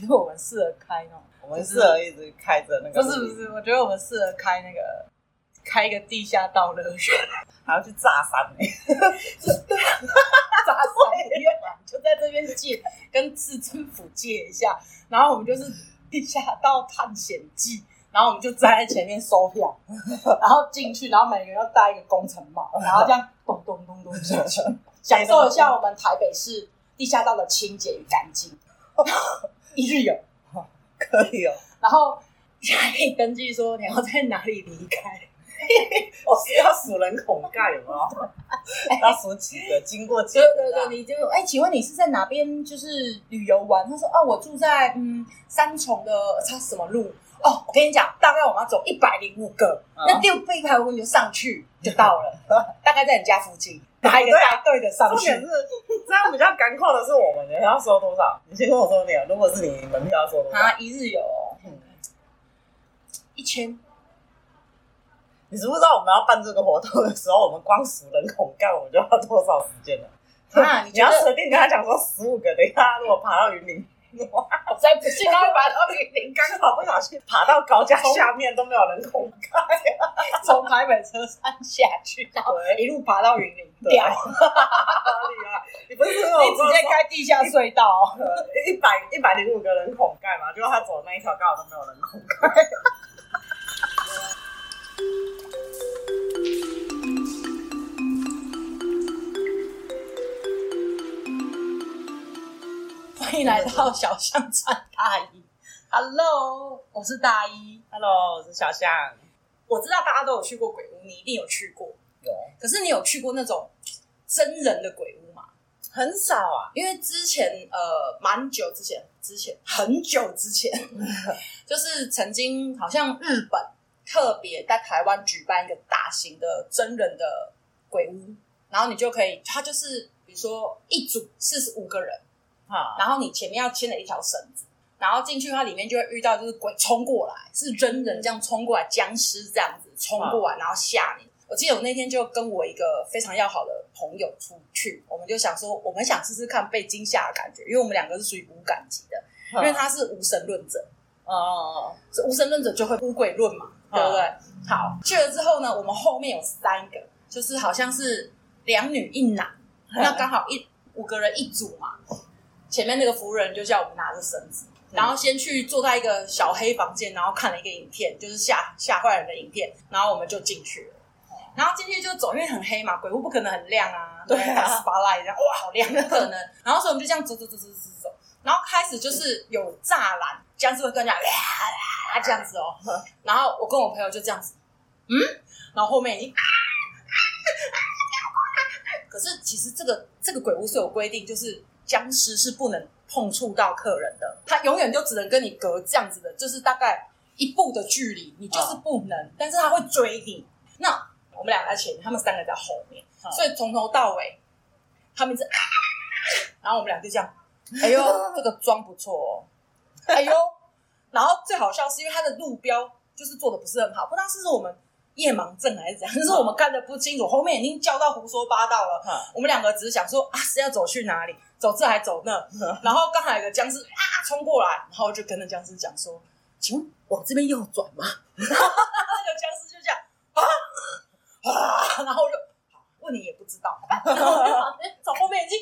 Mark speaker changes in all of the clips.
Speaker 1: 觉得我们适合开那种，
Speaker 2: 我们适合一直开着那个。
Speaker 1: 不是不是，我觉得我们适合开那个，开一个地下道乐园，
Speaker 2: 还要去炸山呢、欸。
Speaker 1: 对啊，炸山不用啊，就在这边借，跟市政府借一下，然后我们就是地下道探险记，然后我们就站在前面收票，然后进去，然后每个人要戴一个工程帽，然后这样咚咚咚咚享受一下我们台北市地下道的清洁与干净。一日游，
Speaker 2: 可以哦。
Speaker 1: 然后你还可以登记说你要在哪里离开。
Speaker 2: 我 是要数人孔盖有没有？要数几个？经过几个？
Speaker 1: 对对对，你就哎，请问你是在哪边？就是旅游玩？他说哦，我住在嗯三重的他什么路？哦，我跟你讲，大概我们要走一百零五个，那六倍一百五你就上去就到了，大概在你家附近。哪一个大队的上去？
Speaker 2: 重点是这样比较赶扣的是我们，你要收多少？你先跟我说你，如果是你门票要收多少？
Speaker 1: 啊，一日游，嗯，一千。
Speaker 2: 你知不知道我们要办这个活动的时候，我们光数人口干，我们就要多少时间了？
Speaker 1: 啊，你，
Speaker 2: 你要随便跟他讲说十五个，等一下如果爬到云林，哇，
Speaker 1: 我才不信他会爬到云林，
Speaker 2: 刚好不小心爬到高架下面都没有人孔盖，
Speaker 1: 从台北车站下去，然后一路爬到云林，屌，厉害！你不是说你直接开地下隧道，
Speaker 2: 一百一百零五个人孔盖嘛？结果他走的那一条刚好都没有人孔盖。
Speaker 1: 欢迎来到小象穿大衣。Hello，我是大一。
Speaker 2: Hello，我是小象。
Speaker 1: 我知道大家都有去过鬼屋，你一定有去过。
Speaker 2: 有。
Speaker 1: 可是你有去过那种真人的鬼屋吗？
Speaker 2: 很少啊，
Speaker 1: 因为之前呃，蛮久之前，之前很久之前，就是曾经好像日本特别在台湾举办一个大型的真人的鬼屋，然后你就可以，它就是比如说一组四十五个人。然后你前面要牵了一条绳子，然后进去它里面就会遇到就是鬼冲过来，是真人这样冲过来，僵尸这样子冲过来，然后吓你。我记得我那天就跟我一个非常要好的朋友出去，我们就想说，我们想试试看被惊吓的感觉，因为我们两个是属于无感级的，因为他是无神论者，哦无神论者就会无鬼论嘛，对不对？好，去了之后呢，我们后面有三个，就是好像是两女一男，那刚好一五个人一组嘛。前面那个服务人就叫我们拿着绳子，然后先去坐在一个小黑房间，然后看了一个影片，就是吓吓坏人的影片，然后我们就进去了。然后进去就走，因为很黑嘛，鬼屋不可能很亮啊，对啊，spotlight 这样，哇，好亮，不可能。然后所以我们就这样走走走走走走，然后开始就是有栅栏，僵尸会跟人家呀呀这样子哦。然后我跟我朋友就这样子，嗯，然后后面已经，可是其实这个这个鬼屋是有规定，就是。僵尸是不能碰触到客人的，他永远就只能跟你隔这样子的，就是大概一步的距离，你就是不能。哦、但是他会追你。那我们俩在前面，他们三个在后面，哦、所以从头到尾，他们是，然后我们俩就这样，哎呦，这个妆不错哦，哎呦，然后最好笑是因为他的路标就是做的不是很好，不知道是不是我们。夜盲症还是怎样？就是我们看的不清楚，后面已经叫到胡说八道了。嗯、我们两个只是想说啊，是要走去哪里？走这还走那？嗯、然后刚好有个僵尸啊冲过来，然后我就跟那僵尸讲说：“请问往这边右转吗？” 那个僵尸就这样啊啊，然后我就问你也不知道，然 后从后面已经。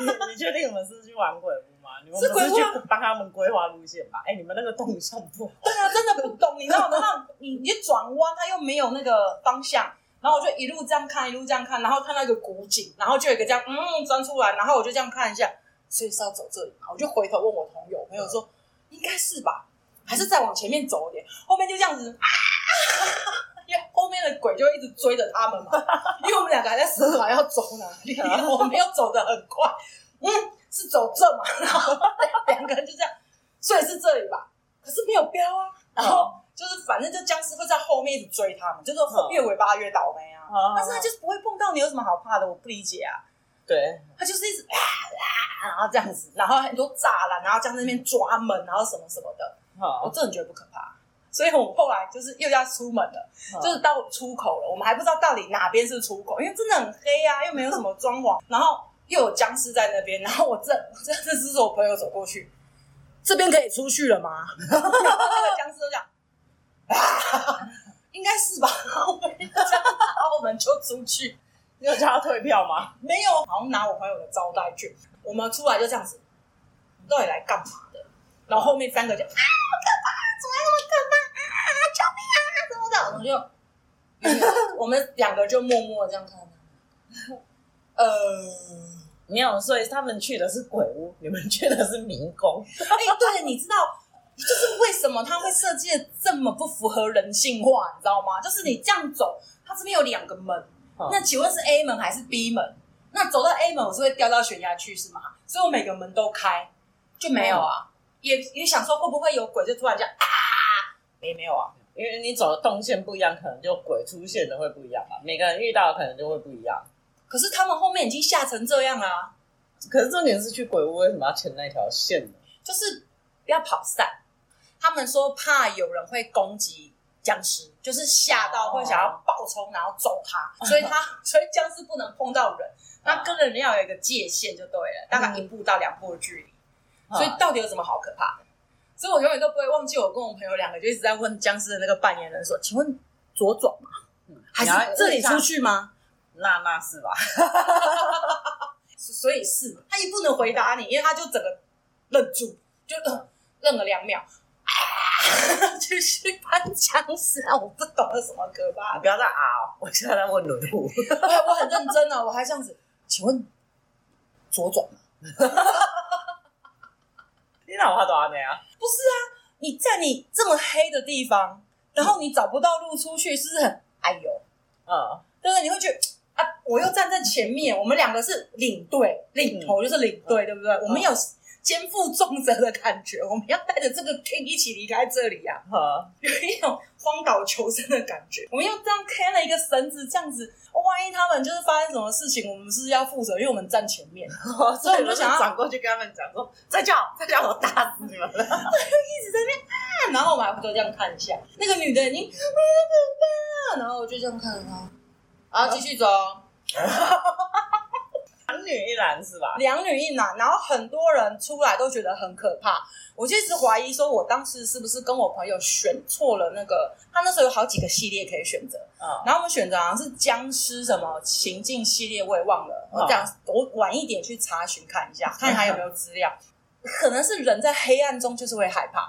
Speaker 2: 你你确定我们是去玩鬼屋？你们不是去帮他们规划路线吧？哎、欸，你们那个动向不好。
Speaker 1: 对啊，真的不懂，你知道吗？那你你转弯，它又没有那个方向，然后我就一路这样看，一路这样看，然后看到一个古井，然后就有一个这样嗯钻出来，然后我就这样看一下，所以是要走这里嘛？我就回头问我朋友，朋友说应该是吧，还是再往前面走一点，后面就这样子，因为后面的鬼就一直追着他们嘛，因为我们两个还在思考要走哪里，我没有走的很快，嗯。是走这嘛，然后两个人就这样，所以是这里吧？可是没有标啊。然后就是反正就僵尸会在后面一直追他们，就是越尾巴越倒霉啊。但是他就是不会碰到你，有什么好怕的？我不理解啊。
Speaker 2: 对，
Speaker 1: 他就是一直啊啊，然后这样子，然后很多栅栏，然后在那边抓门，然后什么什么的。我真的觉得不可怕。所以我们后来就是又要出门了，就是到出口了，我们还不知道到底哪边是出口，因为真的很黑啊，又没有什么装潢，然后。又有僵尸在那边，然后我这这这是我朋友走过去，这边可以出去了吗？那个僵尸都讲啊，应该是吧。然后我们就出去。
Speaker 2: 你有叫他退票吗？
Speaker 1: 没有，好像拿我朋友的招待券。我们出来就这样子，你到底来干嘛的？然后后面三个就啊，好可怕，怎么那么可怕啊？救命啊！怎么的？我们就我们两个就默默这样看。呃，
Speaker 2: 没有，所以他们去的是鬼屋，你们去的是迷宫。
Speaker 1: 哎、欸，对，你知道，就是为什么他会设计的这么不符合人性化？你知道吗？就是你这样走，它这边有两个门，嗯、那请问是 A 门还是 B 门？那走到 A 门，我是会掉到悬崖去是吗？所以我每个门都开，就没有啊。嗯、也也想说会不会有鬼，就突然间啊，也没有啊。
Speaker 2: 因为你走的动线不一样，可能就鬼出现的会不一样吧。每个人遇到的可能就会不一样。
Speaker 1: 可是他们后面已经吓成这样了啊。
Speaker 2: 可是重点是去鬼屋，为什么要牵那条线呢？
Speaker 1: 就是不要跑散。他们说怕有人会攻击僵尸，就是吓到会想要暴冲，然后揍他。哦、所以他 所以僵尸不能碰到人。那跟人要有一个界限就对了，大概一步到两步的距离。嗯、所以到底有什么好可怕的？所以我永远都不会忘记，我跟我朋友两个就一直在问僵尸的那个扮演人说：“请问左转吗？嗯、还是这里出去吗？”
Speaker 2: 那那是吧？
Speaker 1: 所以是他也不能回答你，因为他就整个愣住，就愣了两秒，啊，继续扮僵尸啊！我不懂得什么可怕，
Speaker 2: 你 不要再啊！我现在在问轮路，
Speaker 1: 我 我很认真啊，我还这样子。请问左转吗？
Speaker 2: 你哪有话多少年啊？
Speaker 1: 不是啊，你在你这么黑的地方，然后你找不到路出去，是不是很哎呦？嗯，对不对？你会觉得啊，我又站在前面，我们两个是领队，领头就是领队，嗯、对不对？嗯、我们有。肩负重责的感觉，我们要带着这个 King 一起离开这里呀、啊，有一种荒岛求生的感觉。我们又这样牵了一个绳子，这样子，万一他们就是发生什么事情，我们是要负责，因为我们站前面，所以我们就想要
Speaker 2: 转过去跟他们讲说：“再叫，再叫，我打死你们了！”就
Speaker 1: 一直在那边啊，然后我们还不都这样看一下，那个女的已经啊，可怕，然后我就这样看着她，然后继续走。
Speaker 2: 两女一男是吧？
Speaker 1: 两女一男，然后很多人出来都觉得很可怕。我就一直怀疑说，我当时是不是跟我朋友选错了那个？他那时候有好几个系列可以选择，嗯，然后我们选择好像是僵尸什么情境系列，我也忘了。我这样，我晚一点去查询看一下，看还有没有资料。可能是人在黑暗中就是会害怕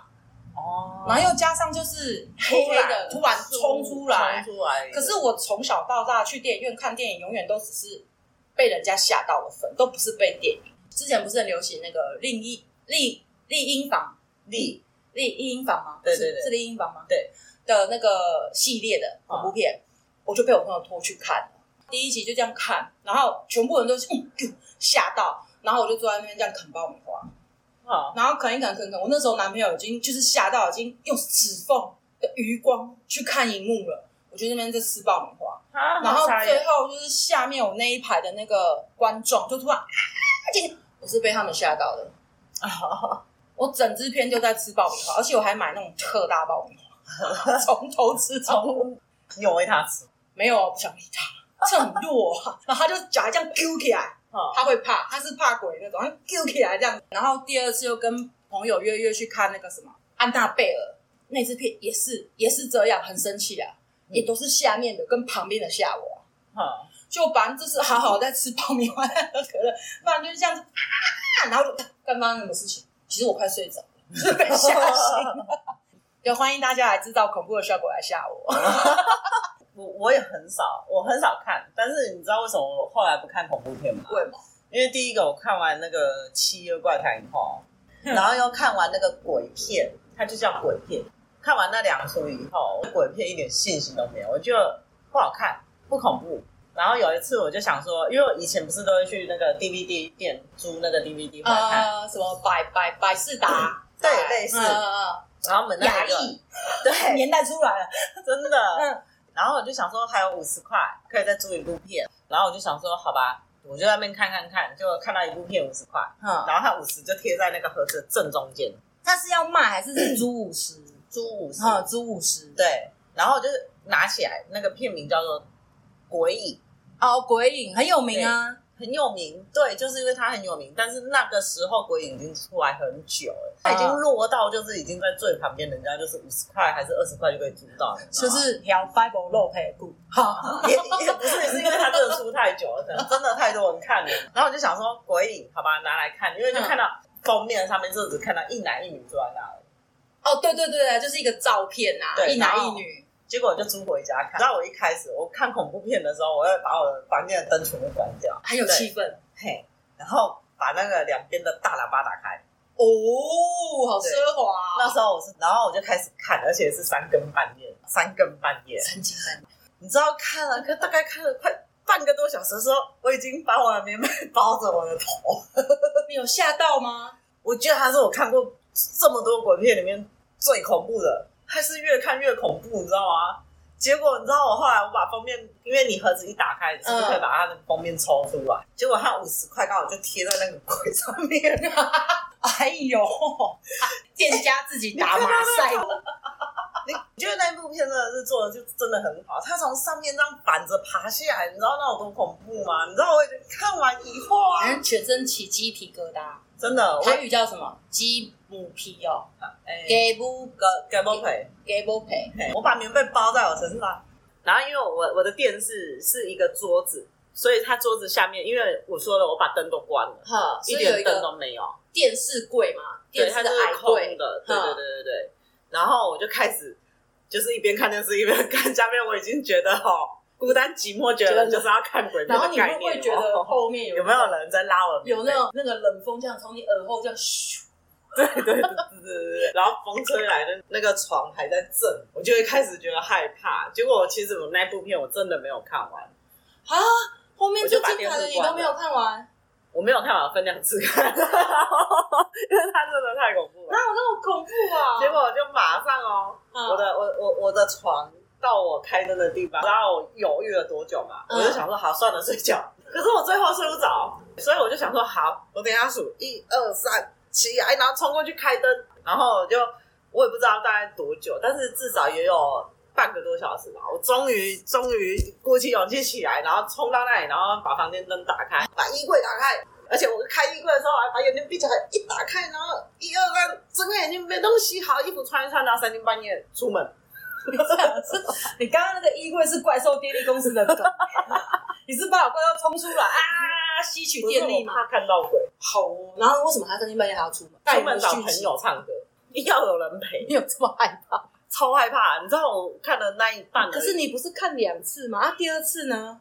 Speaker 1: 哦，然后又加上就是黑黑的突然冲出来，冲出来。可是我从小到大去电影院看电影，永远都只是。被人家吓到了粉，都不是被电影。之前不是很流行那个《厉阴厉厉阴房》厉厉厉阴房吗？
Speaker 2: 对对对，
Speaker 1: 是丽英房吗？
Speaker 2: 对
Speaker 1: 的那个系列的恐怖片，嗯、我就被我朋友拖去看。第一集就这样看，然后全部人都是嗯吓到，然后我就坐在那边这样啃爆米花。啊、然后啃一啃啃啃，我那时候男朋友已经就是吓到，已经用指缝的余光去看荧幕了。我就那边在吃爆米花，啊、然后最后就是下面我那一排的那个观众就突然，啊、我是被他们吓到的。啊、我整支片就在吃爆米花，而且我还买那种特大爆米花，从头吃从。
Speaker 2: 你有喂他吃？
Speaker 1: 没有，我不想理他，这很弱。然后他就脚还这样揪起来，啊、他会怕，他是怕鬼那种，他揪起来这样。然后第二次又跟朋友约约去看那个什么安娜贝尔那支片，也是也是这样，很生气啊。也都是下面的跟旁边的吓我，嗯、就反正就是好好在吃爆米花 喝可乐，不然就是这样子，啊、然后就刚刚什么事情？其实我快睡着了，是被吓醒了。就欢迎大家来制造恐怖的效果来吓我。
Speaker 2: 我我也很少，我很少看，但是你知道为什么我后来不看恐怖片吗？
Speaker 1: 为什么？
Speaker 2: 因为第一个我看完那个《七月怪谈》以后，然后又看完那个鬼片，它就叫鬼片。看完那两出以后，鬼片一点信心都没有，我觉得不好看，不恐怖。然后有一次，我就想说，因为我以前不是都会去那个 DVD 店租那个 DVD 回来看，
Speaker 1: 呃，什么百百百事达，
Speaker 2: 嗯、对，类似。嗯、然后我们那个
Speaker 1: 艺，对，年代出来了，
Speaker 2: 真的。嗯。然后我就想说，还有五十块可以再租一部片。然后我就想说，好吧，我就在那边看看看，就看到一部片五十块，嗯，然后它五十就贴在那个盒子的正中间。
Speaker 1: 他是要卖还是是租五十？
Speaker 2: 租五十，
Speaker 1: 租五十，
Speaker 2: 对，然后就是拿起来，那个片名叫做《鬼影》
Speaker 1: 哦，《鬼影》很有名啊，
Speaker 2: 很有名，对，就是因为它很有名。但是那个时候鬼影已经出来很久了，它已经落到就是已经在最旁边，人家就是五十块还是二十块就可以租到，
Speaker 1: 就是条 Bible 肉配股，
Speaker 2: 好，也也不是，是因为它这个出太久了，可能真的太多人看了。然后我就想说鬼影，好吧，拿来看，因为就看到封面上面就只看到一男一女坐在那里。
Speaker 1: 哦，对对对，就是一个照片啊，一男一女。
Speaker 2: 结果我就租回家看。然后我一开始我看恐怖片的时候，我要把我的房间的灯全部关掉，
Speaker 1: 很有气氛。
Speaker 2: 嘿，然后把那个两边的大喇叭打开。
Speaker 1: 哦，好奢华啊。
Speaker 2: 那时候我是，然后我就开始看，而且是三更半夜，三更半夜，
Speaker 1: 三更半夜。
Speaker 2: 你知道看了，大概看了快半个多小时的时候，我已经把我的棉被包着我的头。
Speaker 1: 你有吓到吗？
Speaker 2: 我觉得它是我看过这么多鬼片里面最恐怖的。还是越看越恐怖，你知道吗？结果你知道我后来我把封面，因为你盒子一打开，你是不是可以把它的封面抽出来？嗯、结果它五十块刚好就贴在那个柜上面。
Speaker 1: 哎呦，店家自己打马赛。
Speaker 2: 你觉得那部片真的是做的就真的很好？他从上面这样反着爬下来，你知道那有多恐怖吗？你知道我看完以后啊，
Speaker 1: 全身起鸡皮疙瘩。
Speaker 2: 真的，
Speaker 1: 台语叫什么？鸡母皮哦，
Speaker 2: 鸡母个鸡母皮，
Speaker 1: 鸡母皮。
Speaker 2: 我把棉被包在我身上，然后因为我我的电视是一个桌子，所以它桌子下面，因为我说了，我把灯都关了，哈，一点灯都没有。
Speaker 1: 电视柜嘛，对，它是
Speaker 2: 空的，对对对对对。然后我就开始就是一边看电视一边看，下面我已经觉得哦。孤单寂寞，觉得就是要看鬼片。然后你会不会觉得后面有 有没有人在拉我？
Speaker 1: 有那种那个冷风这样从你耳后这样咻，
Speaker 2: 对对对对对对。然后风吹来的那个床还在震，我就会开始觉得害怕。结果其实我那部片我真的没有看完
Speaker 1: 啊，后面最精彩的你都没有看完。
Speaker 2: 我没有看完，分两次看，因为它真的太恐怖了。
Speaker 1: 哪有那么恐怖啊？
Speaker 2: 结果我就马上哦，我的我我我的床。到我开灯的地方，然后我犹豫了多久嘛？嗯、我就想说好，算了，睡觉。可是我最后睡不着，所以我就想说好，我等一下数一二三，起来，然后冲过去开灯。然后我就我也不知道大概多久，但是至少也有半个多小时吧。我终于终于鼓起勇气起来，然后冲到那里，然后把房间灯打开，把衣柜打开。而且我开衣柜的时候，还把眼睛闭起来，一打开，然后一二三，睁开眼睛没东西，好，衣服穿一穿，然后三更半夜出门。
Speaker 1: 你这样子，你刚刚那个衣柜是怪兽电力公司的梗，你是把我怪兽冲出来啊，吸取电力吗？
Speaker 2: 怕看到鬼，
Speaker 1: 好哦。然后为什么他三更半夜还要出门？
Speaker 2: 出门找朋友唱歌，要有人陪。
Speaker 1: 你有这么害怕？
Speaker 2: 超害怕！你知道我看了那一半，
Speaker 1: 可是你不是看两次吗？啊，第二次呢？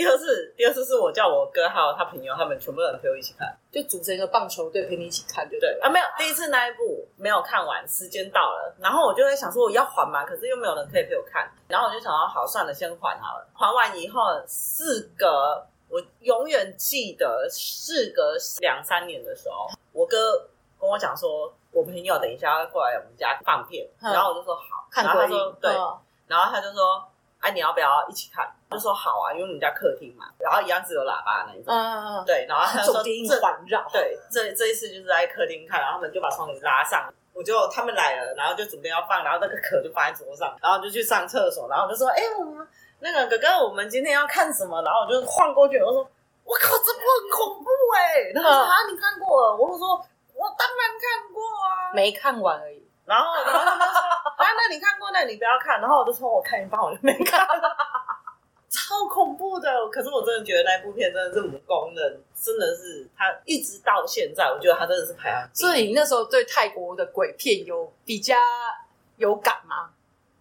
Speaker 2: 第二次，第二次是我叫我哥还有他朋友，他们全部人陪我一起看，
Speaker 1: 就组成一个棒球队陪你一起看，对不对？
Speaker 2: 啊，没有，第一次那一部没有看完，时间到了，然后我就在想说我要还嘛，可是又没有人可以陪我看，然后我就想到好算了，先还好了。还完以后，事隔我永远记得，事隔两三年的时候，我哥跟我讲说，我朋友等一下要过来我们家放片，然后我就说好，
Speaker 1: 看鬼
Speaker 2: 影，对，然后他就说。哎，你要不要一起看？就说好啊，因为我们家客厅嘛，然后一样是有喇叭的那一种。嗯嗯嗯。对，然后他就说
Speaker 1: 这环绕。
Speaker 2: 对，这这一次就是在客厅看，然后他们就把窗帘拉上，我就他们来了，然后就准备要放，然后那个壳就放在桌上，然后就去上厕所，然后就说：“哎，我们那个哥哥，我们今天要看什么？”然后我就晃过去，我说：“我靠，这部很恐怖哎！”他说：“啊，你看过了？”我说：“我当然看过啊，
Speaker 1: 没看完而已。”
Speaker 2: 然后，他们说：“啊，那你看过，那你不要看。”然后我就说：“我看一半，我就没看了。”超恐怖的！可是我真的觉得那部片真的是无功能，真的是他一直到现在，我觉得他真的是排行。
Speaker 1: 所以你那时候对泰国的鬼片有比较有感吗？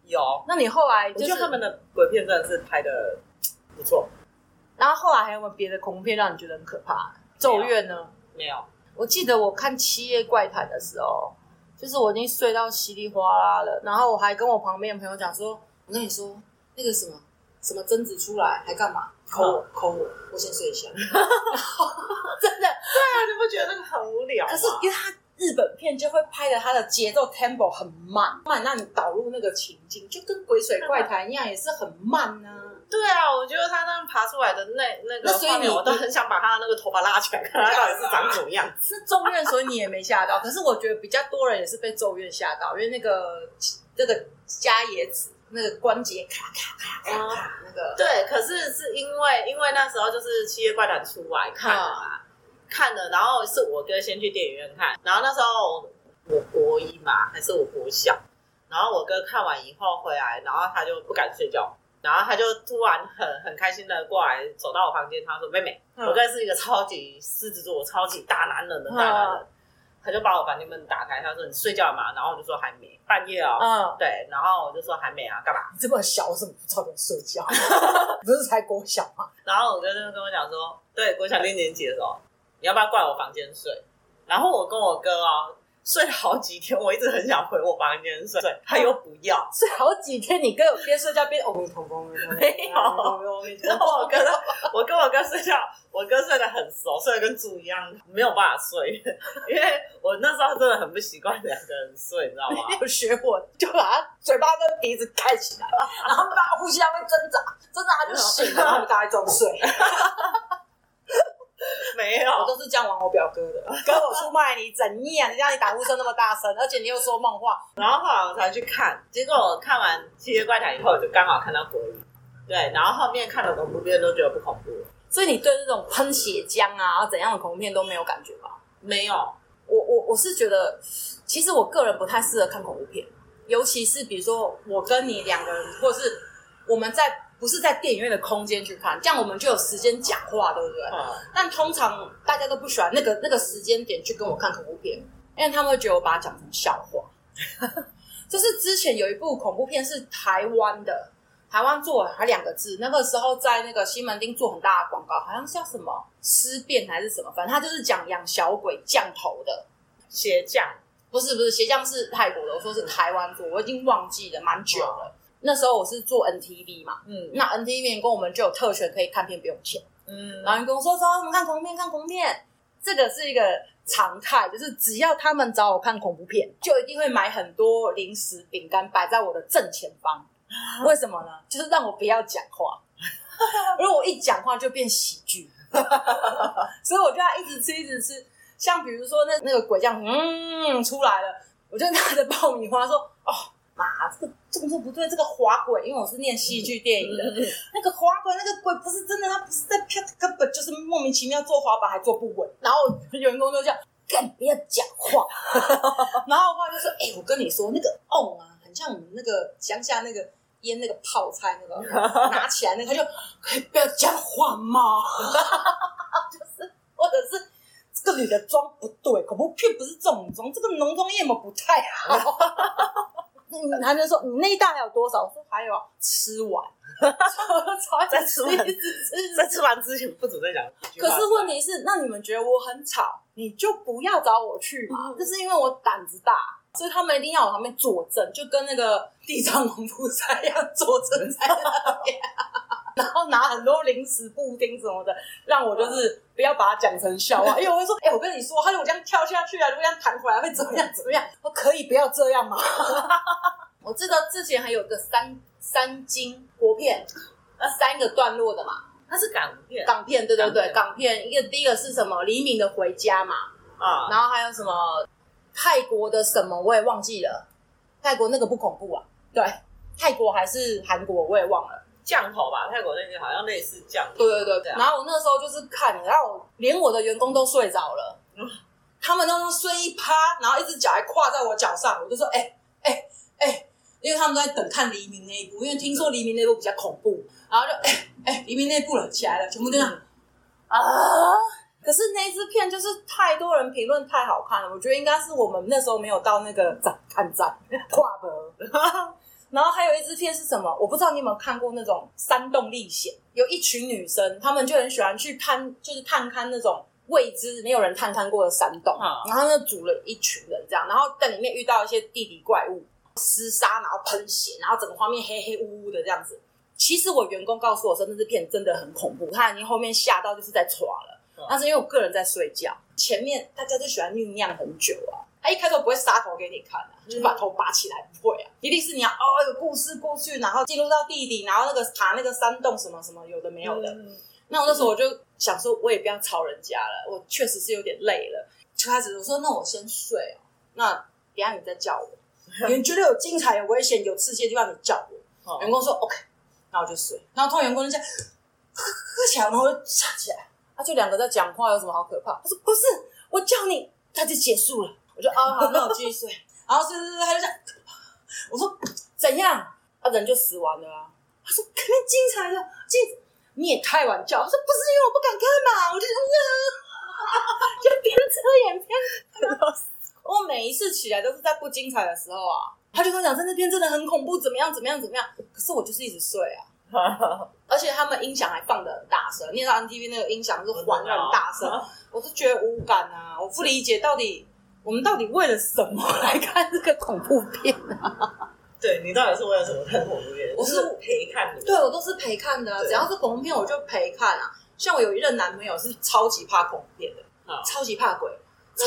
Speaker 2: 有。
Speaker 1: 那你后来就
Speaker 2: 觉得他们的鬼片真的是拍的不错。
Speaker 1: 然后后来还有没有别的恐怖片让你觉得很可怕？咒怨呢？
Speaker 2: 没有。
Speaker 1: 我记得我看《七夜怪谈》的时候。就是我已经睡到稀里哗啦了，然后我还跟我旁边的朋友讲说：“我跟你说，那个什么什么贞子出来还干嘛？抠我抠我，我先睡一下。”真的，对
Speaker 2: 啊，你不觉得那个很无聊？
Speaker 1: 可是因为他日本片就会拍的，他的节奏 tempo 很慢，慢让你导入那个情境，就跟鬼水怪谈一样，也是很慢啊。
Speaker 2: 对啊，我觉得他那样爬出来的那那个画面，我都很想把他的那个头发拉起来，看他到底是长什么样子。
Speaker 1: 是咒怨，所以你也没吓到。可是我觉得比较多人也是被咒怨吓到，因为那个那个伽椰子那个关节咔咔咔咔咔那个。
Speaker 2: 对，可是是因为因为那时候就是七月怪谈出来看了嘛，看了，然后是我哥先去电影院看，然后那时候我国一嘛，还是我国小，然后我哥看完以后回来，然后他就不敢睡觉。然后他就突然很很开心的过来，走到我房间，他说：“妹妹，嗯、我哥是一个超级狮子座、超级大男人的大男人。嗯”他就把我房间门打开，他说：“你睡觉了吗？”然后我就说：“还没，半夜哦。”嗯，对。然后我就说：“还没啊，干嘛？
Speaker 1: 你这么小，为什么不早点睡觉？不是才国小吗？”
Speaker 2: 然后我哥就跟我讲说：“对，国小六年级的时候，你要不要过来我房间睡？”然后我跟我哥哦。睡了好几天，我一直很想回我房间睡，他又不要
Speaker 1: 睡好几天。你跟我边睡觉边哦，同工没有，
Speaker 2: 然后我跟我跟我哥睡觉，我哥睡得很熟，睡得跟猪一样，没有办法睡，因为我那时候真的很不习惯两个人睡，你知道吗？
Speaker 1: 有学我，就把他嘴巴跟鼻子盖起来，然后把他呼吸，他会挣扎，挣扎他就醒了，然后大概装睡。
Speaker 2: 没有，
Speaker 1: 我都是这样玩我表哥的。哥，我出卖你怎样？让你打呼声那么大声，而且你又说梦话。
Speaker 2: 然后后来我才去看，结果我看完《七月怪谈》以后，就刚好看到鬼。对，然后后面看了恐怖片都觉得不恐怖。
Speaker 1: 所以你对这种喷血浆啊、怎样的恐怖片都没有感觉吧？
Speaker 2: 没有。
Speaker 1: 我我我是觉得，其实我个人不太适合看恐怖片，尤其是比如说我跟你两个人，或者是我们在。不是在电影院的空间去看，这样我们就有时间讲话，对不对？嗯。但通常大家都不喜欢那个那个时间点去跟我看恐怖片，因为他们会觉得我把它讲成笑话。就是之前有一部恐怖片是台湾的，台湾做还两个字，那个时候在那个西门町做很大的广告，好像是叫什么尸变还是什么，反正他就是讲养小鬼降头的
Speaker 2: 鞋匠，
Speaker 1: 不是不是鞋匠是泰国的，我说是台湾做，我已经忘记了，蛮久了。那时候我是做 NTV 嘛，嗯，那 NTV 员工我们就有特权可以看片不用钱，嗯，然后员工说说我们看恐怖片看恐怖片，这个是一个常态，就是只要他们找我看恐怖片，就一定会买很多零食饼干摆在我的正前方，为什么呢？就是让我不要讲话，如果我一讲话就变喜剧，所以我就要一直吃一直吃，像比如说那那个鬼将嗯出来了，我就拿着爆米花说哦。啊，这个动作不对，这个滑轨，因为我是念戏剧电影的，嗯、那个滑轨，那个轨不是真的，他不是在飘，根本就是莫名其妙坐滑板还坐不稳，然后员工就这样，干，不要讲话，然后后来就说，哎、欸，我跟你说，那个瓮啊，很像我们那个乡下那个腌那个泡菜那个，拿起来那个他就可以不要讲话吗？就是，或者是这个女的妆不对，恐怖片不是这种妆，这个浓妆艳抹不太好。嗯，他就说你那一袋还有多少？我说还有啊，吃完，
Speaker 2: 在 吃完，在吃完之前不准再讲。
Speaker 1: 可是问题是，那你们觉得我很吵，你就不要找我去嘛。就、嗯、是因为我胆子大，所以他们一定要我旁边坐镇，就跟那个地藏王菩萨一样坐镇在那边。然后拿很多零食、布丁什么的，让我就是不要把它讲成笑话。因为我会说，哎、欸，我跟你说，他如果这样跳下去啊，如果这样弹回来会怎么样？怎么样？我可以不要这样吗？我知道之前还有个三三金国片，那三个段落的嘛，
Speaker 2: 它是港片，
Speaker 1: 港片，对对对，港片。港片一个第一个是什么？黎明的回家嘛，啊，然后还有什么泰国的什么我也忘记了，泰国那个不恐怖啊，对，泰国还是韩国我也忘了。
Speaker 2: 降头吧，泰国那个好像类似降头。
Speaker 1: 对对对对。然后我那时候就是看，然后连我的员工都睡着了，嗯、他们都是睡一趴，然后一只脚还跨在我脚上，我就说：“哎哎哎！”因为他们都在等看黎明那一部，因为听说黎明那一部比较恐怖，然后就哎哎，黎明那一部了，起来了，全部这样、嗯、啊！可是那支片就是太多人评论太好看了，我觉得应该是我们那时候没有到那个展看赞 跨的。然后还有一支片是什么？我不知道你有没有看过那种山洞历险，有一群女生，她们就很喜欢去探，就是探勘那种未知、没有人探勘过的山洞。嗯、然后呢，组了一群人这样，然后在里面遇到一些地底怪物，厮杀，然后喷血，然后整个画面黑黑乌乌的这样子。其实我员工告诉我说，那支片真的很恐怖，他已经后面吓到就是在唰了。嗯、但是因为我个人在睡觉，前面大家就喜欢酝酿很久啊。他一开头不会杀头给你看啊，就把头拔起来，不会啊，一定是你要哦有故事过去，然后进入到地底，然后那个爬那个山洞什么什么有的没有的。嗯、那我那时候我就想说，我也不要吵人家了，我确实是有点累了。就开始我说，那我先睡哦，那等下你再叫我，你觉得有精彩、有危险、有刺激的地方，你叫我。哦、员工说 OK，然后我就睡，然后突然员工就这样喝喝起来，然后我就站起来，他、他、就两个在讲话，有什么好可怕？他说不是，我叫你，他就结束了。我就啊好，那我继续睡。然后是是是，他就这样，我说怎样？他人就死完了啊。他说肯定精彩的，精你也太晚叫。他说不是因为我不敢看嘛，我就就边遮眼边。我每一次起来都是在不精彩的时候啊，他就跟我讲在那边真的很恐怖，怎么样怎么样怎么样。可是我就是一直睡啊，而且他们音响还放的很大声，念到 NTV 那个音响是环绕大声，我是觉得无感啊，我不理解到底我们到底为了什么来看这个恐怖片啊？
Speaker 2: 对，你到底是为了什么看恐怖片？我是陪看的，
Speaker 1: 对，我都是陪看的，只要是恐怖片我就陪看啊。像我有一任男朋友是超级怕恐怖片的，超级怕鬼。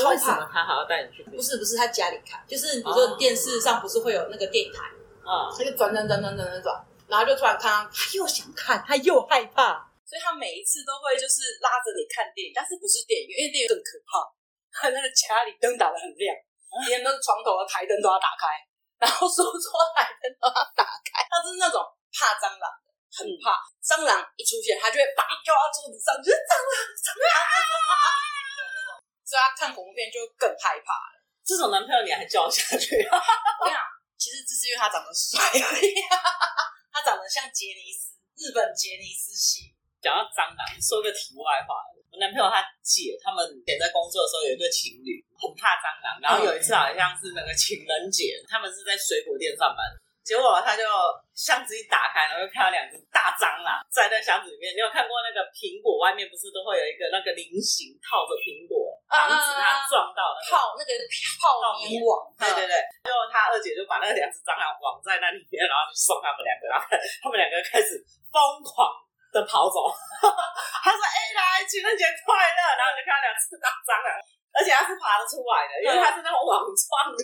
Speaker 2: 为什么他还要带你去？
Speaker 1: 不是不是，他家里看，就是比如说电视上不是会有那个电台，啊，他就转转转转转转转，然后就突然看到，他又想看，他又害怕，所以他每一次都会就是拉着你看电影，但是不是电影院，因为电影更可怕，他那个家里灯打的很亮，连那个床头的台灯都要打开，然后书桌台灯都要打开，他是那种怕蟑螂的，很怕蟑螂一出现，他就会把你丢到桌子上，就是蟑螂，蟑螂。所以他看恐怖片就更害怕了。
Speaker 2: 这种男朋友你还叫下去？
Speaker 1: 我跟你讲，其实这是因为他长得帅而已。他长得像杰尼斯，日本杰尼斯系。
Speaker 2: 讲到蟑螂，说个题外话，我男朋友他姐他们以前在工作的时候有一对情侣，很怕蟑螂。然后有一次好像是那个情人节，他们是在水果店上班。结果他就箱子一打开，然后就看到两只大蟑螂在那箱子里面。你有看过那个苹果外面不是都会有一个那个菱形套着苹果，防止他撞到那个
Speaker 1: 泡那个泡棉网？
Speaker 2: 对对对。最后他二姐就把那两只蟑螂网在那里面，然后就送他们两个，然后他们两个开始疯狂的跑走。他说：“哎、欸，来情人节快乐！”然后就看到两只大蟑螂，而且它是爬得出来的，因为它是那种网状的。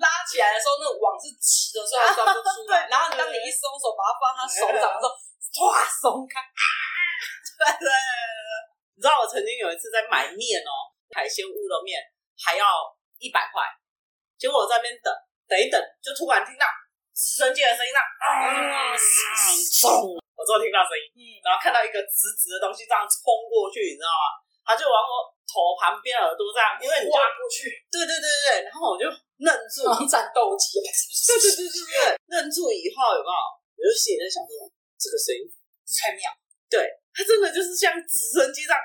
Speaker 1: 拉起来的时候，那个网是直的，所以它钻不出来。然后当你一松手，把它放他手掌的时候，唰松开。
Speaker 2: 对对对，你知道我曾经有一次在买面哦，海鲜乌龙面还要一百块，结果我在那边等等一等，就突然听到直升机的声音，那啊，松，我终于听到声音，然后看到一个直直的东西这样冲过去，你知道吗？他就往我头旁边耳朵这样，因为你就过去，对对对对，然后我就愣住，
Speaker 1: 战斗机，对
Speaker 2: 对对对对，愣住以后有没有？我就心里在想说，这个声音不太妙，对，它真的就是像直升机这样，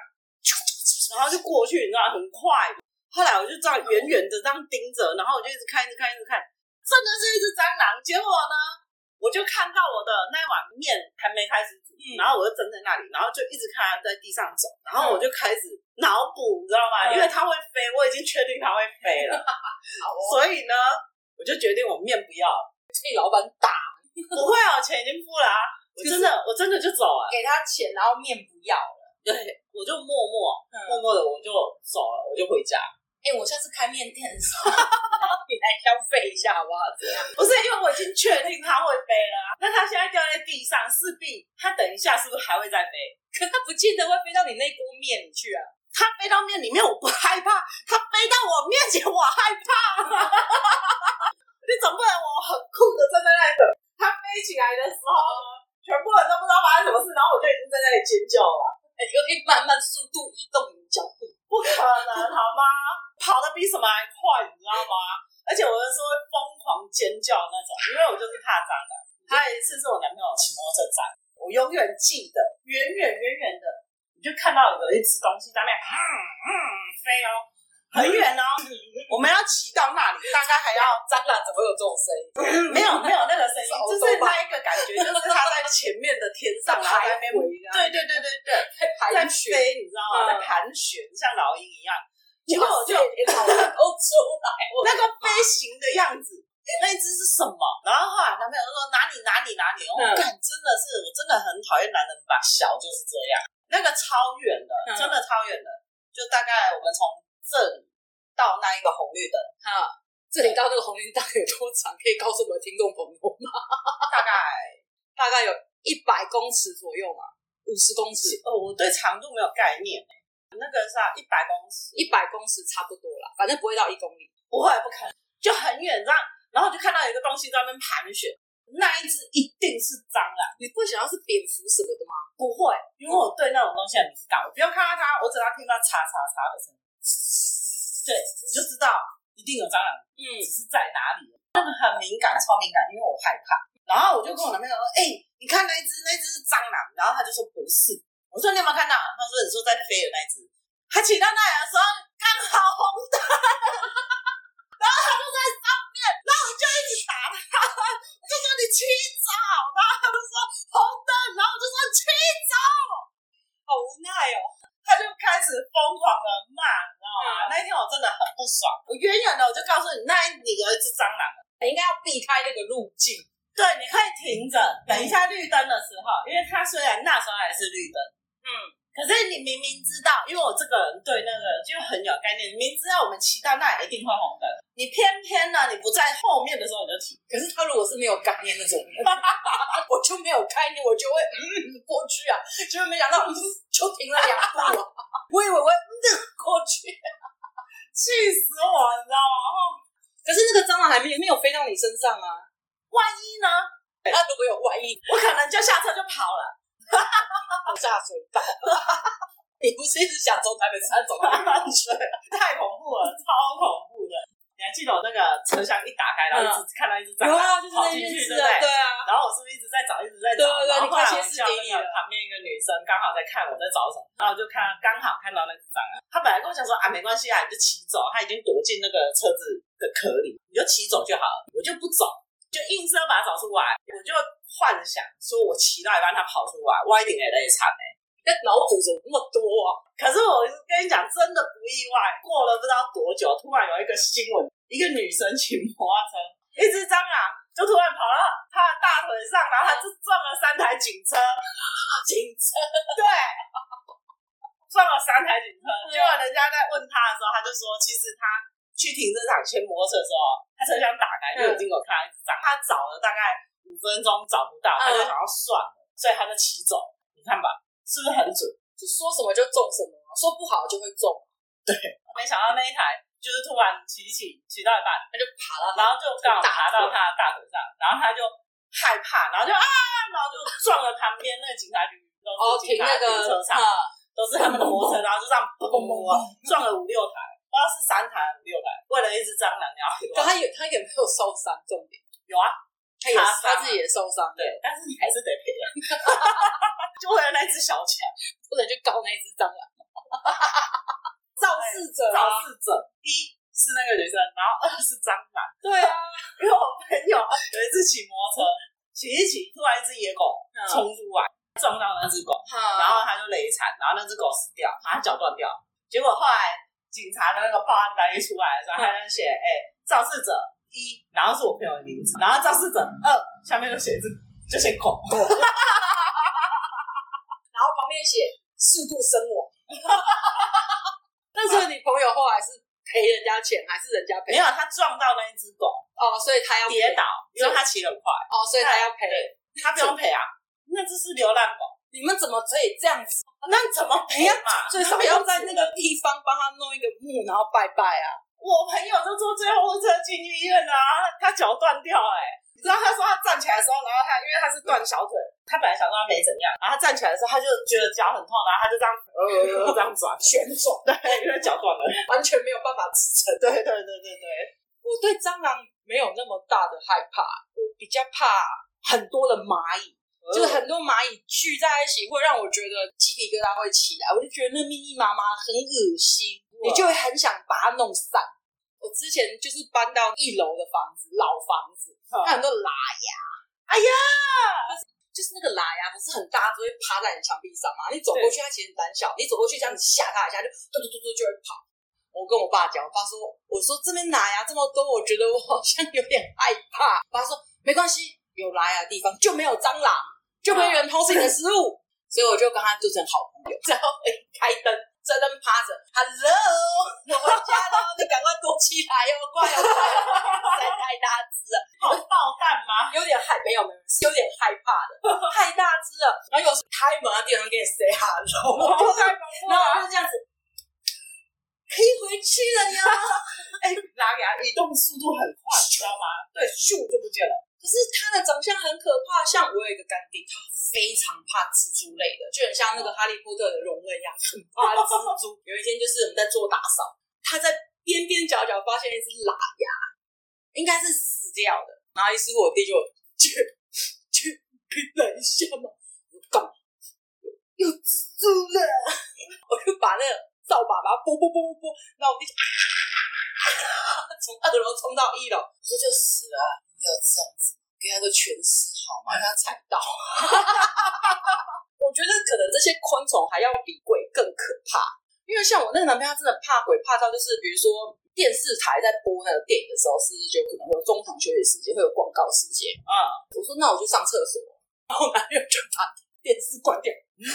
Speaker 2: 然后就过去，你知道，很快。后来我就这样远远的这样盯着，然后我就一直看，一直看，一直看，真的是一只蟑螂。结果呢？我就看到我的那碗面还没开始煮，嗯、然后我就站在那里，然后就一直看它在地上走，然后我就开始脑补，你知道吗？嗯、因为它会飞，我已经确定它会飞了，所以呢，我就决定我面不要了，
Speaker 1: 被老板打。
Speaker 2: 不会啊，钱已经付了啊，我真的，我真的就走了，
Speaker 1: 给他钱，然后面不要了，
Speaker 2: 对，我就默默、嗯、默默的我就走了，我就回家。
Speaker 1: 哎、欸，我下次开面店的时候，你来消费一下好不好？这样
Speaker 2: 不是因为我已经确定他会飞了啊。那他现在掉在地上，势必他等一下是不是还会再飞？
Speaker 1: 可他不见得会飞到你那锅面里去啊。
Speaker 2: 他飞到面里面，我不害怕；他飞到我面前，我害怕。你总不能我很酷的站在那里等他飞起来的时候，全部人都不知道发生什么事，然后我就已经在那里尖叫了。
Speaker 1: 哎、欸，可以慢慢速度移动你的脚步，
Speaker 2: 不可能好吗？跑得比什么还快，你知道吗？而且我是说会疯狂尖叫那种，因为我就是怕蟑螂。还有一次是我男朋友骑摩托车站，我永远记得，远远远远的，你就看到有一只东西在那边，嗯嗯飞哦，很远哦。我们要骑到那里，大概还要
Speaker 1: 蟑螂怎么有这种声音？
Speaker 2: 没有没有那个声音，就是那一个感觉，就是它在前面的天上，然后在那边，对对对对对，在飞，你知道吗？在盘旋，像老鹰一样。结果我就跑出来，那个飞行的样子，那一只是什么？然后后来男朋友就说哪里哪里哪里，我感真的是，我真的很讨厌男人吧，小就是这样，那个超远的，真的超远的，就大概我们从这里到那一个红绿灯，
Speaker 1: 哈，这里到那个红绿灯有多长？可以告诉我们听众朋友吗？
Speaker 2: 大概
Speaker 1: 大概有一百公尺左右嘛，五十公尺？
Speaker 2: 哦，我对长度没有概念。那个是啊，一百公尺，
Speaker 1: 一百公尺差不多啦，反正不会到一公里，
Speaker 2: 不会，不可能，就很远这样。然后就看到有一个东西在那边盘旋，那一只一定是蟑螂。
Speaker 1: 你不想要是蝙蝠什么的吗？
Speaker 2: 不会，因为我对那种东西很敏感。我不用看到它，我只要听到嚓嚓嚓的声音，对，我就知道一定有蟑螂。嗯，只是在哪里。那个很敏感，超敏感，因为我害怕。然后我就跟我男朋友说：“哎、欸，你看那一只，那一只是蟑螂。”然后他就说：“不是。”我说：“你有没有看到？”他说：“你说在飞的那一只。”他骑到那里的时候刚好红灯，然后他就在上面，然后我就一直打他，我就说：“你骑走。”然后他就说：“红灯。”然后我就说：“骑走。”好无奈哦，他就开始疯狂的骂，你知道吗？嗯、那一天我真的很不爽，我远远的我就告诉你，那你有一只蟑螂，
Speaker 1: 你应该要避开那个路径。
Speaker 2: 对，你可以停着，等一下绿灯的时候，因为它虽然那时候还是绿灯，嗯，可是你明明知道，因为我这个人对那个就很有概念，你明知道我们骑到那里一定会红灯，你偏偏呢，你不在后面的时候你就停。
Speaker 1: 可是他如果是没有概念那种，我就没有概念，我就会嗯过去啊，结果没想到就停了两步啊，我以为我会嗯过去，
Speaker 2: 气死我，你知道吗？
Speaker 1: 然后可是那个蟑螂还没没有飞到你身上啊。
Speaker 2: 万一呢？
Speaker 1: 那如果有万一，
Speaker 2: 我可能就下车就跑了，
Speaker 1: 下水道。你不是一直想从台北山走到淡水？
Speaker 2: 太恐怖了，超恐怖的！你还记得我那个车厢一打开，然后一直看到一只蟑螂跑进去，对不对？
Speaker 1: 对啊。
Speaker 2: 然后我是不是一直在找，一直在找？
Speaker 1: 对对对。
Speaker 2: 然后后来我
Speaker 1: 叫那个
Speaker 2: 旁边一个女生刚好在看我在找什么，然后就看刚好看到那只蟑螂。他本来跟我讲说啊，没关系啊，你就骑走，他已经躲进那个车子的壳里，你就骑走就好了，我就不走。就硬是要把它找出来，我就幻想说，我骑到一半它跑出来，我一定也累惨哎！
Speaker 1: 那脑补怎么那么多啊？
Speaker 2: 可是我跟你讲，真的不意外。过了不知道多久，突然有一个新闻，一个女生骑摩托车，一只蟑螂就突然跑到她的大腿上，然后她就撞了三台警车，
Speaker 1: 警车
Speaker 2: 对，撞了三台警车。结果人家在问他的时候，他就说，其实他。去停车场牵摩托车的时候，他车厢打开，就已经有看到一只蟑螂。他找了大概五分钟找不到，他就想要算了，所以他就骑走。你看吧，是不是很准？
Speaker 1: 就说什么就中什么，说不好就会中。
Speaker 2: 对，没想到那一台就是突然骑起骑到一半，他就爬了，然后就刚好爬到他的大腿上，然后他就害怕，然后就啊，然后就撞了旁边那个警察局，都是警察停车场，都是他们的摩托车，然后就这样砰砰砰 撞了五六台。不知道是三台五六台，为了一只蟑螂要。
Speaker 1: 可他有他有没有受伤？重点
Speaker 2: 有啊，
Speaker 1: 他也他自己也受伤，
Speaker 2: 对，但是你还是得赔啊。就为了那只小强，
Speaker 1: 不能去告那只蟑螂。肇事者，
Speaker 2: 肇事者一是那个女生，然后二是蟑螂。
Speaker 1: 对啊，
Speaker 2: 因为我朋友有一次骑摩托车，骑一骑，突然一只野狗冲出来，撞到那只狗，然后他就累惨，然后那只狗死掉，把它脚断掉，结果后来。警察的那个报案单一出来的时候，他就写：“哎、欸，肇事者一，然后是我朋友的名字，然后肇事者二，下面就写字，就写狗，然后
Speaker 1: 旁边写事故身亡。但是你朋友后来是赔人家钱，还是人家赔？
Speaker 2: 没有，他撞到那一只狗
Speaker 1: 哦，所以他要
Speaker 2: 跌倒，因为他骑得很快
Speaker 1: 哦，所以他要赔，
Speaker 2: 他不用赔啊，那只是流浪狗。”
Speaker 1: 你们怎么可以这样子？
Speaker 2: 那怎么赔嘛？
Speaker 1: 最少要在那个地方帮他弄一个墓，然后拜拜啊！
Speaker 2: 我朋友就坐最后车进医院啊，他脚断掉哎、欸！你知道他说他站起来的时候，然后他因为他是断小腿，他本来想说他没怎样，然后他站起来的时候，他就觉得脚很痛，然后他就这样呃这样转旋转，对，因为脚断了，
Speaker 1: 完全没有办法支撑。
Speaker 2: 对对对对对，
Speaker 1: 我对蟑螂没有那么大的害怕，我比较怕很多的蚂蚁。就是很多蚂蚁聚在一起，会让我觉得鸡皮疙瘩会起来，我就觉得那密密麻麻很恶心，你就会很想把它弄散。我之前就是搬到一楼的房子，老房子，它很多喇牙，哎呀，就是那个喇牙不是很大，只会趴在你墙壁上嘛。你走过去，它其实很胆小，你走过去这样子吓它一下，就嘟嘟嘟嘟就会跑。我跟我爸讲，我爸说，我说这边喇牙这么多，我觉得我好像有点害怕。我爸说没关系，有喇牙的地方就没有蟑螂。就没人偷吃你的食物，所以我就跟他做成好朋友。然后开灯，这灯趴着，Hello，我回家了，你赶快躲起来哟，快哦，快哦，实在太大只了，
Speaker 2: 好爆弹吗？
Speaker 1: 有点害，没有没有，是有点害怕的，太大只了。然后有时开门啊，店员给你 say hello，然后就是这样子，可以回去了呀。哎，拉牙移动速度很快，知道吗？对，咻就不见了。可是他的长相很可怕，像我有一个干爹，他非常怕蜘蛛类的，就很像那个哈利波特的荣恩一样，很怕蜘蛛。有一天就是我们在做打扫，他在边边角角发现一只喇牙，应该是死掉的。然后于是我弟就去去去等一下嘛，我干嘛？有蜘蛛了！我就把那个扫把把拨拨拨拨拨，然后我弟就啊 从二楼冲到一楼，我说就死了，不要这样子。给他个全尸好吗？让他踩到。我觉得可能这些昆虫还要比鬼更可怕，因为像我那个男朋友，他真的怕鬼怕到就是，比如说电视台在播那个电影的时候，是不是就可能会有中场休息时间，会有广告时间啊？我说那我去上厕所，然后男朋友就把电视关掉。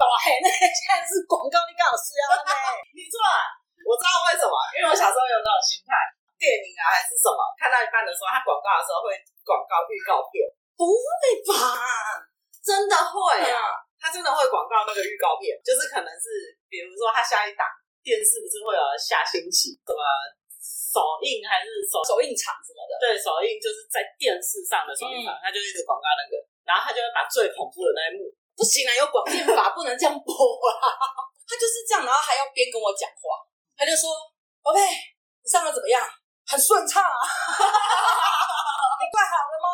Speaker 1: 大黑那现在是广告，你干嘛需要呢？
Speaker 2: 你错了，我知道为什么，因为我小时候有那种心态。电影啊，还是什么？看到一半的时候，他广告的时候会广告预告片，
Speaker 1: 不会吧？真的会啊！
Speaker 2: 他真的会广告那个预告片，就是可能是，比如说他下一档电视不是会有下星期什么首映还是首
Speaker 1: 首映场什么的？
Speaker 2: 对，首映就是在电视上的首映场，嗯、他就一直广告那个，然后他就会把最恐怖的那一幕，
Speaker 1: 不行啊，有广电法不能这样播啊！他就是这样，然后还要边跟我讲话，他就说：“宝贝，你上的怎么样？”很顺畅啊！你怪好了吗？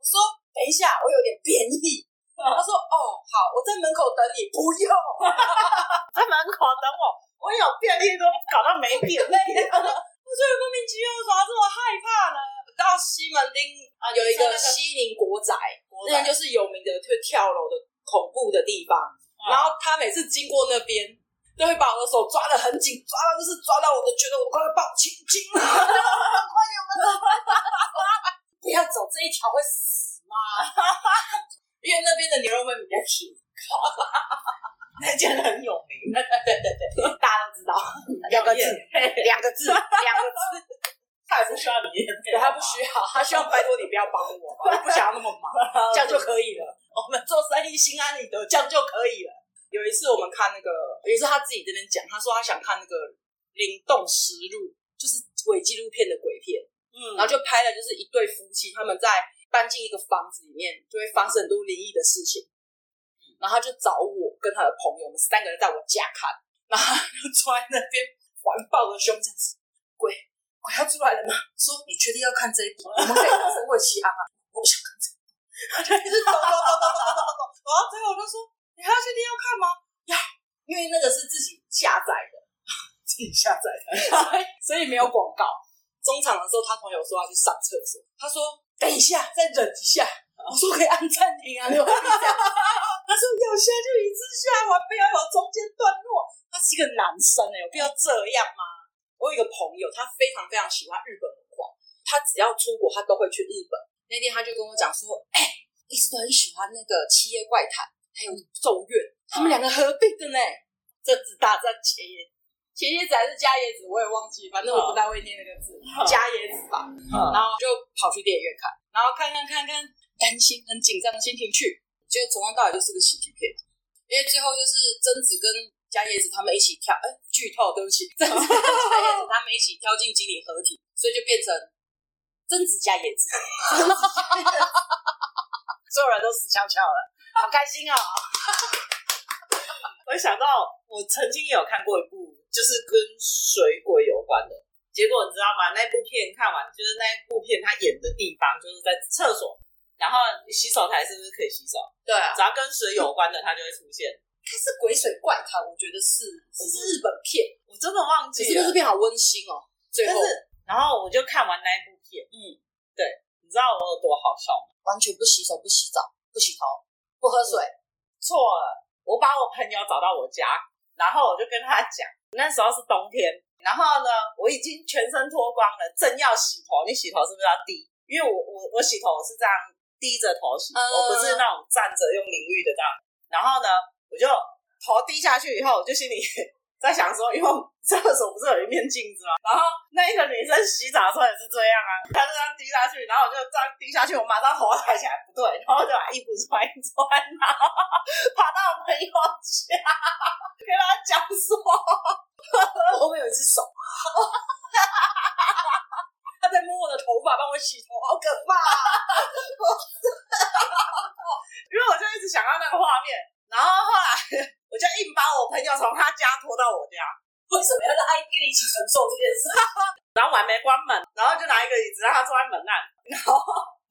Speaker 1: 我说等一下，我有点变异。他说哦好，我在门口等你。不用，
Speaker 2: 在门口等我。我有变异都搞到没变异。
Speaker 1: 我说莫名其妙，为什么这么害怕呢？到西门町啊，有一个西宁国宅，那边就是有名的会跳楼的恐怖的地方。然后他每次经过那边。都会把我的手抓得很紧，抓到就是抓到我都，觉得我快要爆青筋了。快点，我们不要走这一条会死吗？因为那边的牛肉面比较甜，
Speaker 2: 那间很有名。
Speaker 1: 对对对对，大家都知道。两个字，两个字，两个字。
Speaker 2: 他也不需要你，
Speaker 1: 他不需要，他需要拜托你不要帮我，我不想要那么忙，这样就可以了。我们做生意心安理得，这样就可以了。有一次我们看那个也是他自己在那讲，他说他想看那个《灵动实录》，就是伪纪录片的鬼片，嗯，然后就拍了，就是一对夫妻他们在搬进一个房子里面，就会发生很多灵异的事情，然后他就找我跟他的朋友们三个人在我家看，然后就坐在那边环抱着胸这样子，鬼鬼要出来了吗？说你确定要看这一部？我们可以看成鬼奇案啊，我不想看这一部，哈哈哈哈哈，啊，最后我就说。你还要确定要看吗？要，因为那个是自己下载的，自己下载的，所以没有广告。中场的时候，他朋友说要去上厕所，他说等一下，再忍一下。我说可以按暂停啊，他说要下就一次下完，不要有中间段落。他是一个男生哎，有必要这样吗？我有一个朋友，他非常非常喜欢日本文化，他只要出国，他都会去日本。那天他就跟我讲说，哎、欸，一直都很喜欢那个《七夜怪谈》。还有咒怨，他们两个合并的呢。这只大战茄椰，茄椰子还是加叶子，我也忘记，反正我不太会念那个字，加叶子吧。然后就跑去电影院看，然后看看看看，担心很紧张的心情去，觉得从头到尾就是个喜剧片。因为最后就是贞子跟加叶子他们一起跳，哎，剧透，对不起，贞子跟加叶子他们一起跳进经理合体，所以就变成贞子加叶子，所有人都死翘翘了。好开心啊、哦！
Speaker 2: 我想到我曾经也有看过一部，就是跟水鬼有关的。结果你知道吗？那部片看完，就是那部片他演的地方就是在厕所，然后洗手台是不是可以洗手？
Speaker 1: 对啊，
Speaker 2: 只要跟水有关的，它就会出现。
Speaker 1: 它是鬼水怪谈，我觉得是，是日本片，
Speaker 2: 我真的忘记了。
Speaker 1: 可是那部片好温馨哦。最后，
Speaker 2: 然后我就看完那一部片，嗯，对，你知道我有多好笑吗？
Speaker 1: 完全不洗手、不洗澡、不洗头。不喝水，
Speaker 2: 错了。我把我朋友找到我家，然后我就跟他讲，那时候是冬天，然后呢，我已经全身脱光了，正要洗头。你洗头是不是要低？因为我我我洗头是这样低着头洗，呃、我不是那种站着用淋浴的这样。然后呢，我就头低下去以后，我就心里。在想说，因为厕所不是有一面镜子吗？然后那一个女生洗澡的时候也是这样啊，她这样滴下去，然后我就这样滴下去，我马上头抬起来，不对，然后就把衣服穿一穿，然后跑到我朋友家，跟他讲说，
Speaker 1: 我后面有一只手，他在摸我的头发，帮我洗头，好可怕啊！
Speaker 2: 直想到那个画面，然后后来 我就硬把我朋友从他家拖到我家。
Speaker 1: 为什么要让他跟你一起承受这件事？
Speaker 2: 然后我还没关门，然后就拿一个椅子让他坐在门那，然后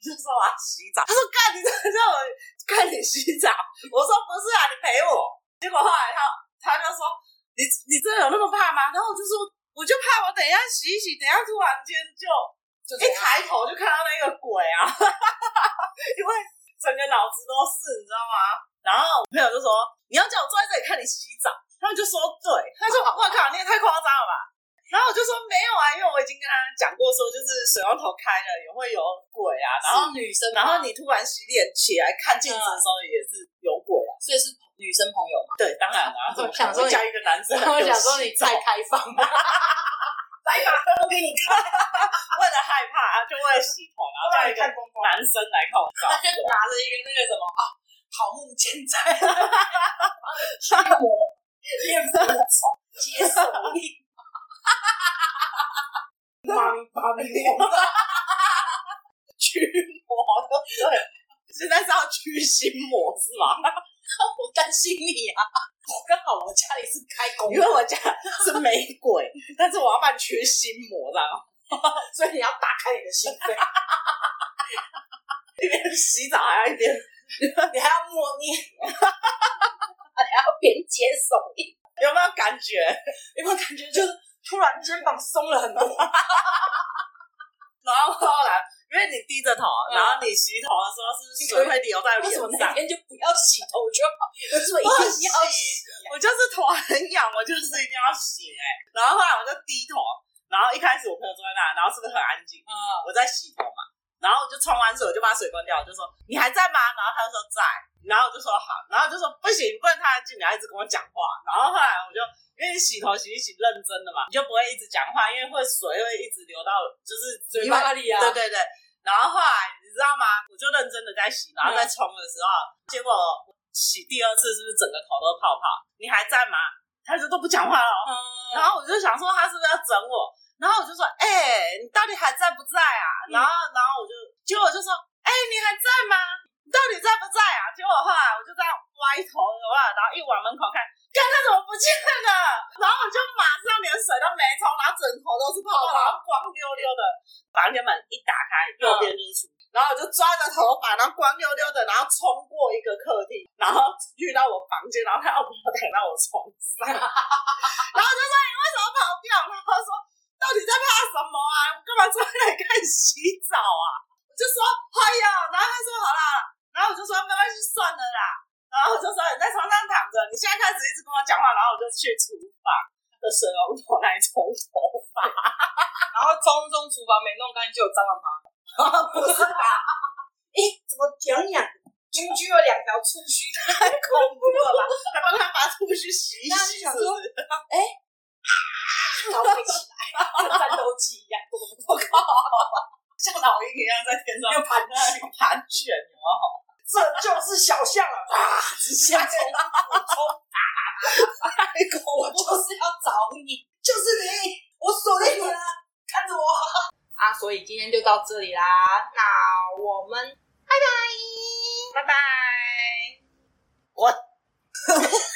Speaker 2: 就说我要洗澡。他说：“干，你叫我看你洗澡。”我说：“不是啊，你陪我。”结果后来他他就说：“你你真的有那么怕吗？”然后我就说：“我就怕我等一下洗一洗，等一下突然间就一抬头就看到那个鬼啊，因为整个脑子都是，你知道吗？”然后我朋友就说：“你要叫我坐在这里看你洗澡。”他们就说对，他说我靠，你也太夸张了吧！然后我就说没有啊，因为我已经跟他讲过说，就是水龙头开了也会有鬼啊。然后
Speaker 1: 女生，
Speaker 2: 然后你突然洗脸起来看镜子的时候也是有鬼啊，
Speaker 1: 所以是女生朋友嘛？
Speaker 2: 对，当然啊。
Speaker 1: 我想说
Speaker 2: 加一个男生，
Speaker 1: 我想说你太开放了，来吧，我给你看。
Speaker 2: 为了害怕，就为了洗头，然后叫一个男生来看我照，
Speaker 1: 他就拿着一个那个什么啊，桃木剑在驱魔。练佛手接手印，妈咪妈咪，驱魔对，
Speaker 2: 现在是要驱心魔是吗？
Speaker 1: 我担心你啊！刚好我家里是开工，
Speaker 2: 因为我家是没鬼，但是我要办驱心魔的，
Speaker 1: 所以你要打开你的心扉，
Speaker 2: 一边洗澡还要一边，
Speaker 1: 你还要默念。还要边接手印，
Speaker 2: 有没有感觉？
Speaker 1: 有没有感觉？就是突然肩膀松了很多。
Speaker 2: 然后后来，因为你低着头，然后你洗头的时候是不是水会流在脸上。
Speaker 1: 那天就不要洗头就好，为什么一定要洗？
Speaker 2: 我就是头很痒，我就是一定要洗哎。然后后来我就低头，然后一开始我朋友坐在那，然后是不是很安静？嗯，我在洗头嘛，然后我就冲完水，我就把水关掉，我就说你还在吗？然后他就说在。然后我就说好，然后就说不行，不能太安静，你要一直跟我讲话。然后后来我就因为洗头洗一洗认真的嘛，你就不会一直讲话，因为会水会一直流到就是
Speaker 1: 嘴巴里啊。
Speaker 2: 对对对。然后后来你知道吗？我就认真的在洗，然后在冲的时候，嗯、结果洗第二次是不是整个头都泡泡？你还在吗？他就都不讲话了。嗯、然后我就想说他是不是要整我？然后我就说哎、欸，你到底还在不在啊？然后然后我就结果我就说哎、欸，你还在吗？你到底在不在啊？结果后来我就这样歪头的话，然后一往门口看，看他怎么不见了？然后我就马上连水都没冲，然后枕头都是泡泡，然后光溜溜的。房间门一打开，右边就是书，然后我就抓着头发，然后光溜溜的，然后冲过一个客厅，然后遇到我房间，然后他要把我躺到我床上，然后就说你为什么跑掉？然后他说到底在怕什么啊？我干嘛出来看洗澡啊？我就说哎呀，然后他说好啦。然后我就说没关系，算了啦。然后我就说你在床上躺着，你现在开始一直跟我讲话。然后我就去厨房的水龙头来冲头发，
Speaker 1: 然后冲冲厨房没弄干净就有蟑螂爬。不是吧？哎，怎么痒痒？居居有两条触须，太恐怖了吧？
Speaker 2: 还帮他把触须洗一洗，是不是？
Speaker 1: 哎，然后飞起来，像战斗机一样。我靠，
Speaker 2: 像老鹰一样在天上盘旋，盘旋，有没有？
Speaker 1: 这就是小象了啊！直向冲，冲！我就是要找你，就是你，我锁定你了，看着我啊！所以今天就到这里啦，那我们拜拜，
Speaker 2: 拜拜，我。